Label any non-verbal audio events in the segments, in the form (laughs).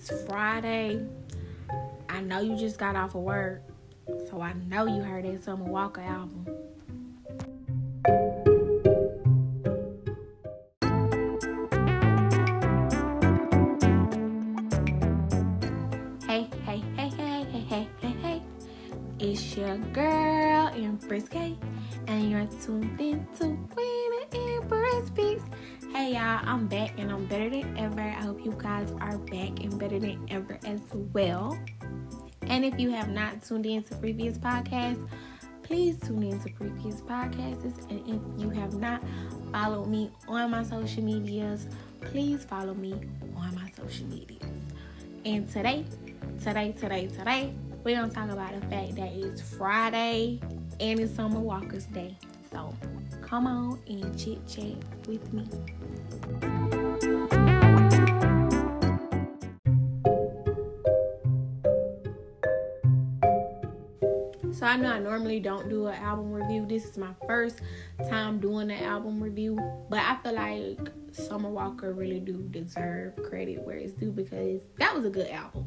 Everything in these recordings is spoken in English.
It's Friday. I know you just got off of work, so I know you heard that Summer Walker album. Hey, hey, hey, hey, hey, hey, hey, hey. It's your girl, Empress K, and you're tuned in to Queen Empress Speaks. Hey y'all, I'm back and I'm better than ever. I hope you guys are back and better than ever as well. And if you have not tuned in to previous podcasts, please tune in to previous podcasts. And if you have not followed me on my social medias, please follow me on my social medias. And today, today, today, today, we're gonna talk about the fact that it's Friday and it's Summer Walker's Day. So come on and chit chat with me. So I know I normally don't do an album review. This is my first time doing an album review, but I feel like Summer Walker really do deserve credit where it's due because that was a good album.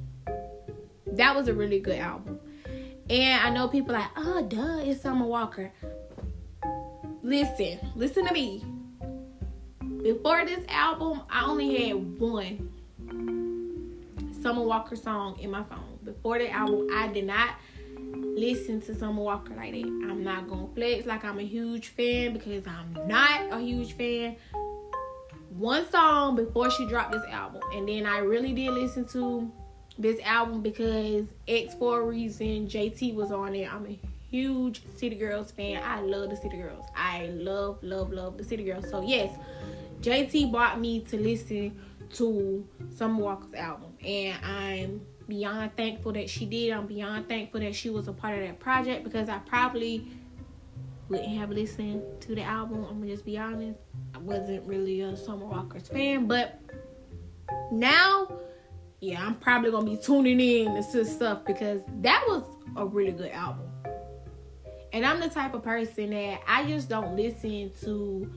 That was a really good album. And I know people like, oh, duh, it's Summer Walker. Listen, listen to me. Before this album, I only had one Summer Walker song in my phone. Before the album, I did not listen to Summer Walker like that. I'm not gonna flex like I'm a huge fan because I'm not a huge fan. One song before she dropped this album, and then I really did listen to this album because X for a reason. JT was on it. I'm a huge City Girls fan. I love the City Girls. I love, love, love the City Girls. So yes, JT brought me to listen to Summer Walker's album, and I'm beyond thankful that she did. I'm beyond thankful that she was a part of that project because I probably wouldn't have listened to the album. I'm gonna just be honest. I wasn't really a Summer Walker's fan, but now, yeah, I'm probably gonna be tuning in to stuff because that was a really good album. And I'm the type of person that I just don't listen to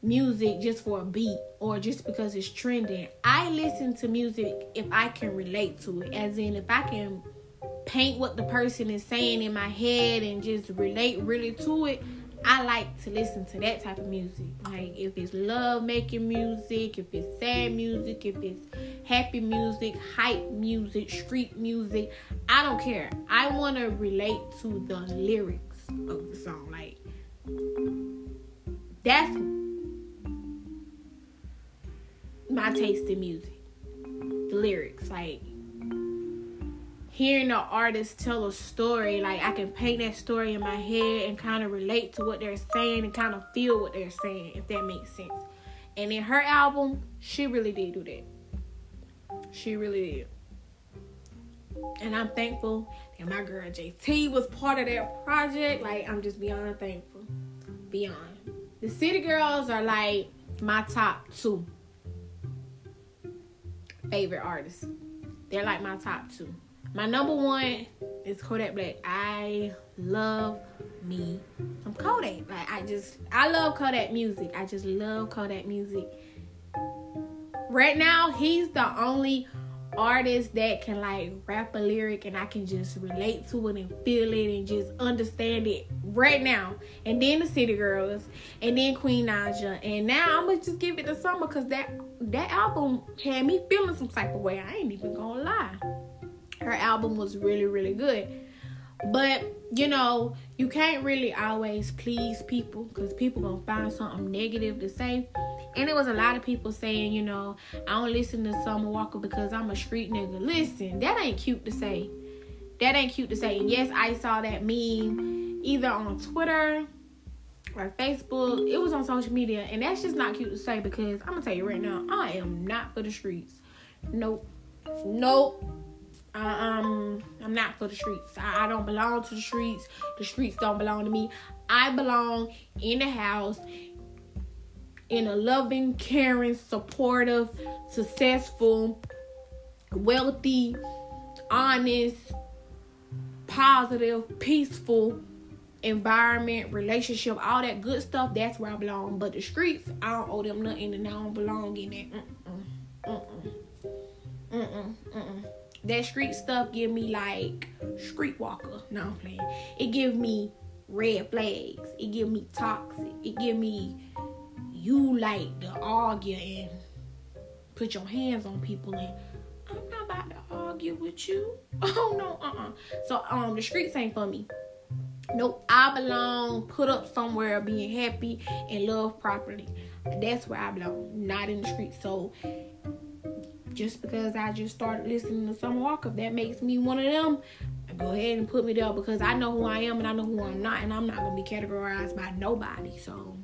music just for a beat or just because it's trending. I listen to music if I can relate to it, as in if I can paint what the person is saying in my head and just relate really to it. I like to listen to that type of music. Like if it's love making music, if it's sad music, if it's happy music, hype music, street music, I don't care. I want to relate to the lyrics of the song. Like that's my taste in music. The lyrics, like hearing the artist tell a story, like I can paint that story in my head and kind of relate to what they're saying and kind of feel what they're saying, if that makes sense. And in her album, she really did do that. She really did. And I'm thankful that my girl JT was part of that project. Like, I'm just beyond thankful. Beyond. The City Girls are like my top two favorite artists. They're like my top two. My number one is Kodak Black. I love me some Kodak. Like I just I love Kodak music. I just love Kodak music. Right now, he's the only artist that can like rap a lyric and I can just relate to it and feel it and just understand it right now. And then the City Girls and then Queen Naija. And now I'm gonna just give it to Summer because that that album had me feeling some type of way. I ain't even gonna lie. Her album was really, really good. But you know, you can't really always please people because people gonna find something negative to say. And it was a lot of people saying, you know, I don't listen to Summer Walker because I'm a street nigga. Listen, that ain't cute to say. That ain't cute to say. And yes, I saw that meme either on Twitter or Facebook. It was on social media. And that's just not cute to say because I'm to tell you right now, I am not for the streets. Nope. Nope. Uh, um, I'm not for the streets. I, I don't belong to the streets. The streets don't belong to me. I belong in the house in a loving, caring, supportive, successful, wealthy, honest, positive, peaceful environment, relationship, all that good stuff, that's where I belong. But the streets, I don't owe them nothing and I don't belong in it. Mm-mm. Mm-mm. Mm-mm, mm-mm. That street stuff give me like streetwalker. No, I'm playing. It give me red flags. It give me toxic. It give me you like to argue and put your hands on people and I'm not about to argue with you. (laughs) Oh no, uh-uh. So um the streets ain't for me. Nope, I belong put up somewhere being happy and love properly. That's where I belong, not in the streets. So just because I just started listening to Summer Walker, that makes me one of them. Go ahead and put me there because I know who I am and I know who I'm not, and I'm not gonna be categorized by nobody. So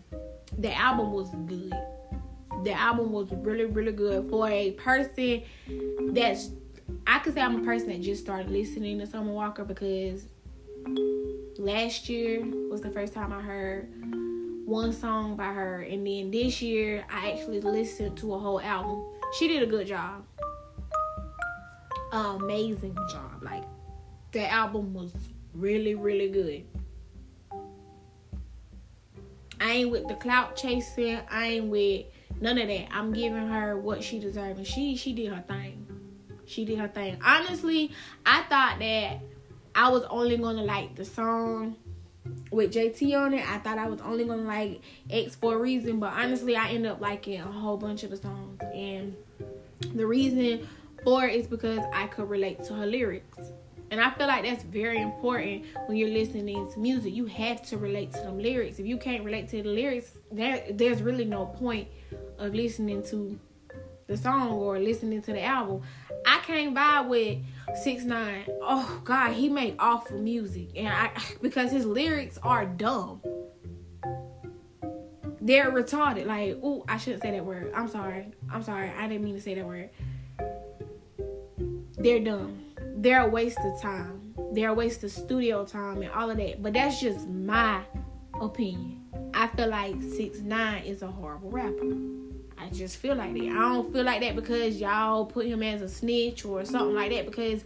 the album was good. The album was really, really good for a person that's. I could say I'm a person that just started listening to Summer Walker because last year was the first time I heard one song by her, and then this year I actually listened to a whole album. She did a good job, amazing job. Like the album was really, really good. I ain't with the clout chasing. I ain't with none of that. I'm giving her what she deserves, and she she did her thing. She did her thing. Honestly, I thought that I was only gonna like the song with JT on it. I thought I was only gonna like X for a reason, but honestly, I ended up liking a whole bunch of the songs, and the reason for is because I could relate to her lyrics. And I feel like that's very important when you're listening to music. You have to relate to them lyrics. If you can't relate to the lyrics, there there's really no point of listening to the song or listening to the album. I can't with six nine. Oh God, he made awful music, and I (laughs) because his lyrics are dumb. They're retarded. Like, oh, I shouldn't say that word. I'm sorry. I'm sorry. I didn't mean to say that word. They're dumb. They're a waste of time. They're a waste of studio time and all of that. But that's just my opinion. I feel like six nine is a horrible rapper. I just feel like that. I don't feel like that because y'all put him as a snitch or something like that. Because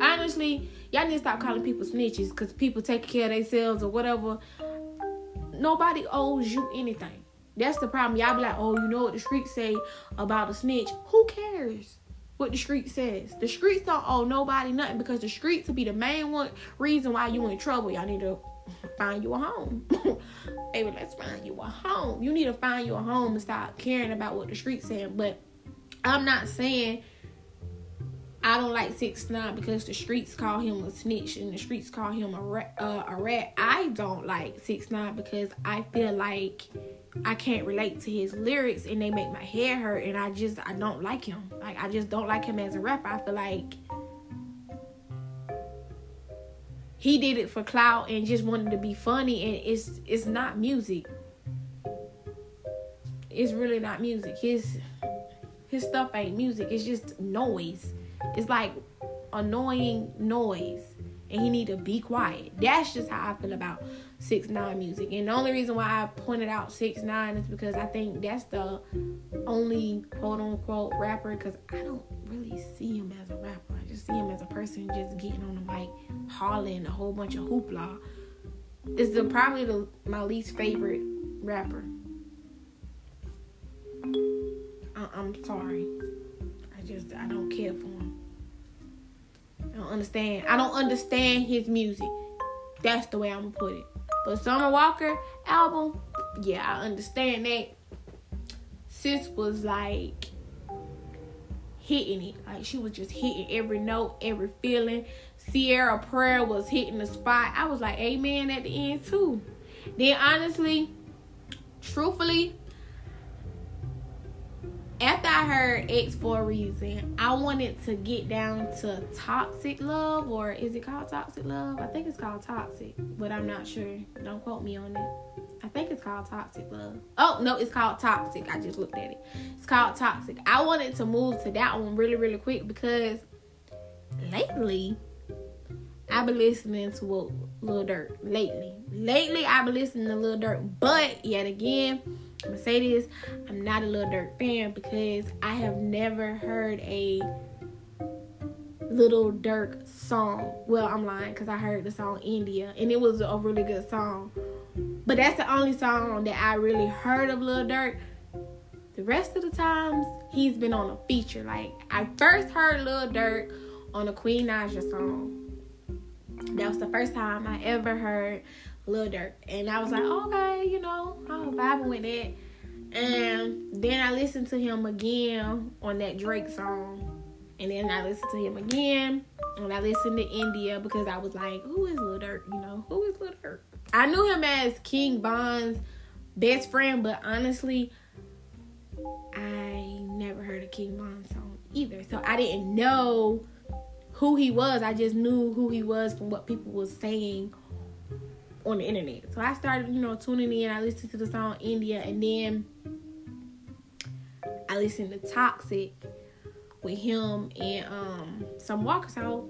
honestly, y'all need to stop calling people snitches because people take care of themselves or whatever. Nobody owes you anything. That's the problem. Y'all be like, oh, you know what the streets say about a snitch? Who cares? What the street says. The streets don't owe nobody nothing because the streets will be the main one reason why you in trouble. Y'all need to find you a home. (laughs) Baby, let's find you a home. You need to find you a home and stop caring about what the streets saying. But I'm not saying I don't like six nine because the streets call him a snitch and the streets call him a rat. Uh, a rat. I don't like six nine because I feel like I can't relate to his lyrics and they make my head hurt and I just I don't like him. Like I just don't like him as a rapper. I feel like he did it for clout and just wanted to be funny and it's it's not music it's really not music his his stuff ain't music it's just noise it's like annoying noise and he need to be quiet. That's just how i feel about six nine music. And the only reason why i pointed out six nine is because i think that's the only quote unquote rapper because i don't really see him as a rapper. I just see him as a person just getting on the mic hollering a whole bunch of hoopla. Is the probably the my least favorite rapper. I, i'm sorry. I just i don't care for him i don't understand i don't understand his music that's the way i'm gonna put it but Summer Walker album, yeah, I understand that. Sis was like hitting it. Like she was just hitting every note, every feeling. Ciara Prayer was hitting the spot. I was like, amen at the end too. Then honestly, truthfully, after I heard X for a reason, I wanted to get down to toxic love, or is it called toxic love? I think it's called toxic, but I'm not sure. Don't quote me on it. I think it's called toxic love. Oh no, it's called toxic. I just looked at it. It's called toxic. I wanted to move to that one really, really quick because lately I've been listening to Lil Durk. Lately, lately I've been listening to Lil Durk, but yet again I'm gonna say this: I'm not a Lil Durk fan because I have never heard a Little Durk song. Well, I'm lying because I heard the song India and it was a really good song. But that's the only song that I really heard of Lil Durk. The rest of the times he's been on a feature. Like I first heard Lil Durk on a Queen Naija song. That was the first time I ever heard Lil Durk, and I was like, okay, you know, I'm vibing with it. And then I listened to him again on that Drake song, and then I listened to him again, and I listened to India because I was like, who is Lil Durk? You know, who is Lil Durk? I knew him as King Von's best friend, but honestly, I never heard a King Von song either, so I didn't know who he was. I just knew who he was from what people was saying on the internet. So I started, you know, tuning in. I listened to the song India, and then I listened to Toxic with him and um Summer Walker. So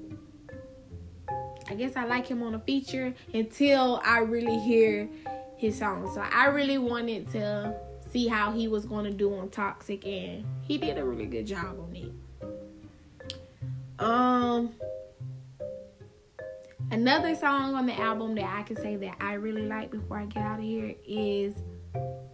I guess I like him on a feature until I really hear his song. So I really wanted to see how he was going to do on Toxic, and he did a really good job on it. Um, Another song on the album that I can say that I really like before I get out of here is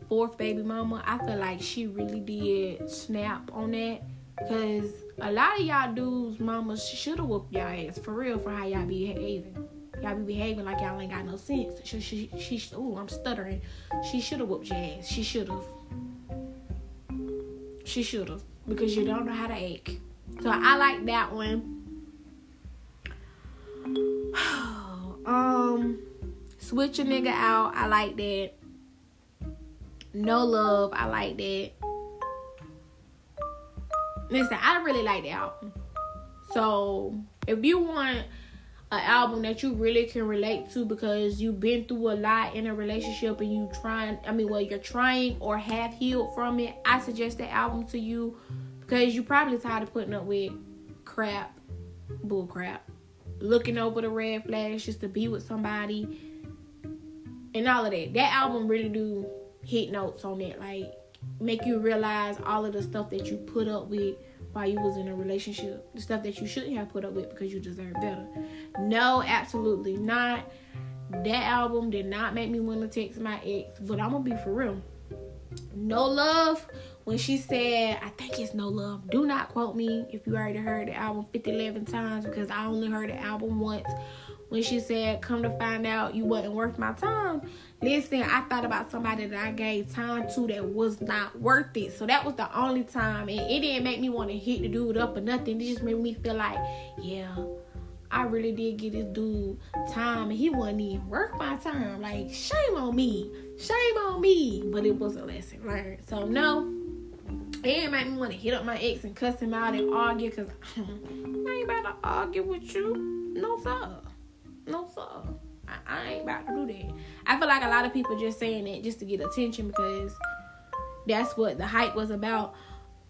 Fourth Baby Mama. I feel like she really did snap on that because a lot of y'all dudes, mamas, should have whooped y'all ass for real for how y'all be behaving. Y'all be behaving like y'all ain't got no sense. She, she, she, ooh, I'm stuttering. She should have whooped your ass. She should have. She should have because you don't know how to act. So I like that one. Switch a nigga out. I like that. No love. I like that. Listen, I really like the album. So if you want an album that you really can relate to because you've been through a lot in a relationship and you trying I mean well you're trying or have healed from it, I suggest that album to you because you're probably tired of putting up with crap, bull crap looking over the red flags just to be with somebody and all of that. That album really do hit notes on it, like make you realize all of the stuff that you put up with while you was in a relationship, the stuff that you shouldn't have put up with because you deserve better. No, absolutely not. That album did not make me want to text my ex, but I'm gonna be for real. No love when she said, I think it's No Love. Do not quote me if you already heard the album 50, 11 times because I only heard the album once. When she said, Come to find out you wasn't worth my time. Listen, I thought about somebody that I gave time to that was not worth it. So that was the only time. And it didn't make me want to hit the dude up or nothing. It just made me feel like, yeah, I really did get this dude time and he wasn't even worth my time. Like, shame on me. Shame on me. But it was a lesson learned. So, no, it made me want to hit up my ex and cuss him out and argue because (laughs) I ain't about to argue with you. No, sir. No, sir. I, I ain't about to do that. I feel like a lot of people just saying it just to get attention because that's what the hype was about.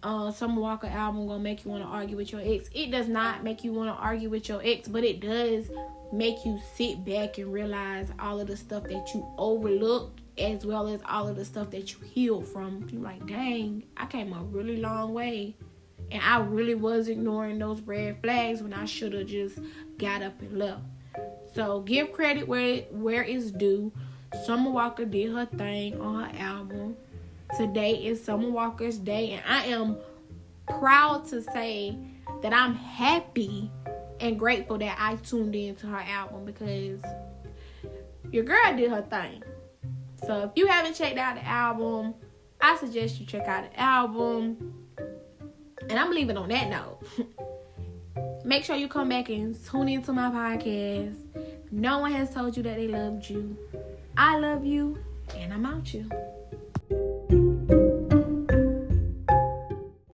Uh, Summer Walker album gonna make you want to argue with your ex. It does not make you want to argue with your ex, but it does make you sit back and realize all of the stuff that you overlooked as well as all of the stuff that you healed from. You're like, dang, I came a really long way. And I really was ignoring those red flags when I should have just got up and left. So give credit where where it's due. Summer Walker did her thing on her album. Today is Summer Walker's day, and I am proud to say that I'm happy and grateful that I tuned in to her album because your girl did her thing. So if you haven't checked out the album, I suggest you check out the album. And I'm leaving on that note. (laughs) Make sure you come back and tune into my podcast. No one has told you that they loved you. I love you, and I'm out you.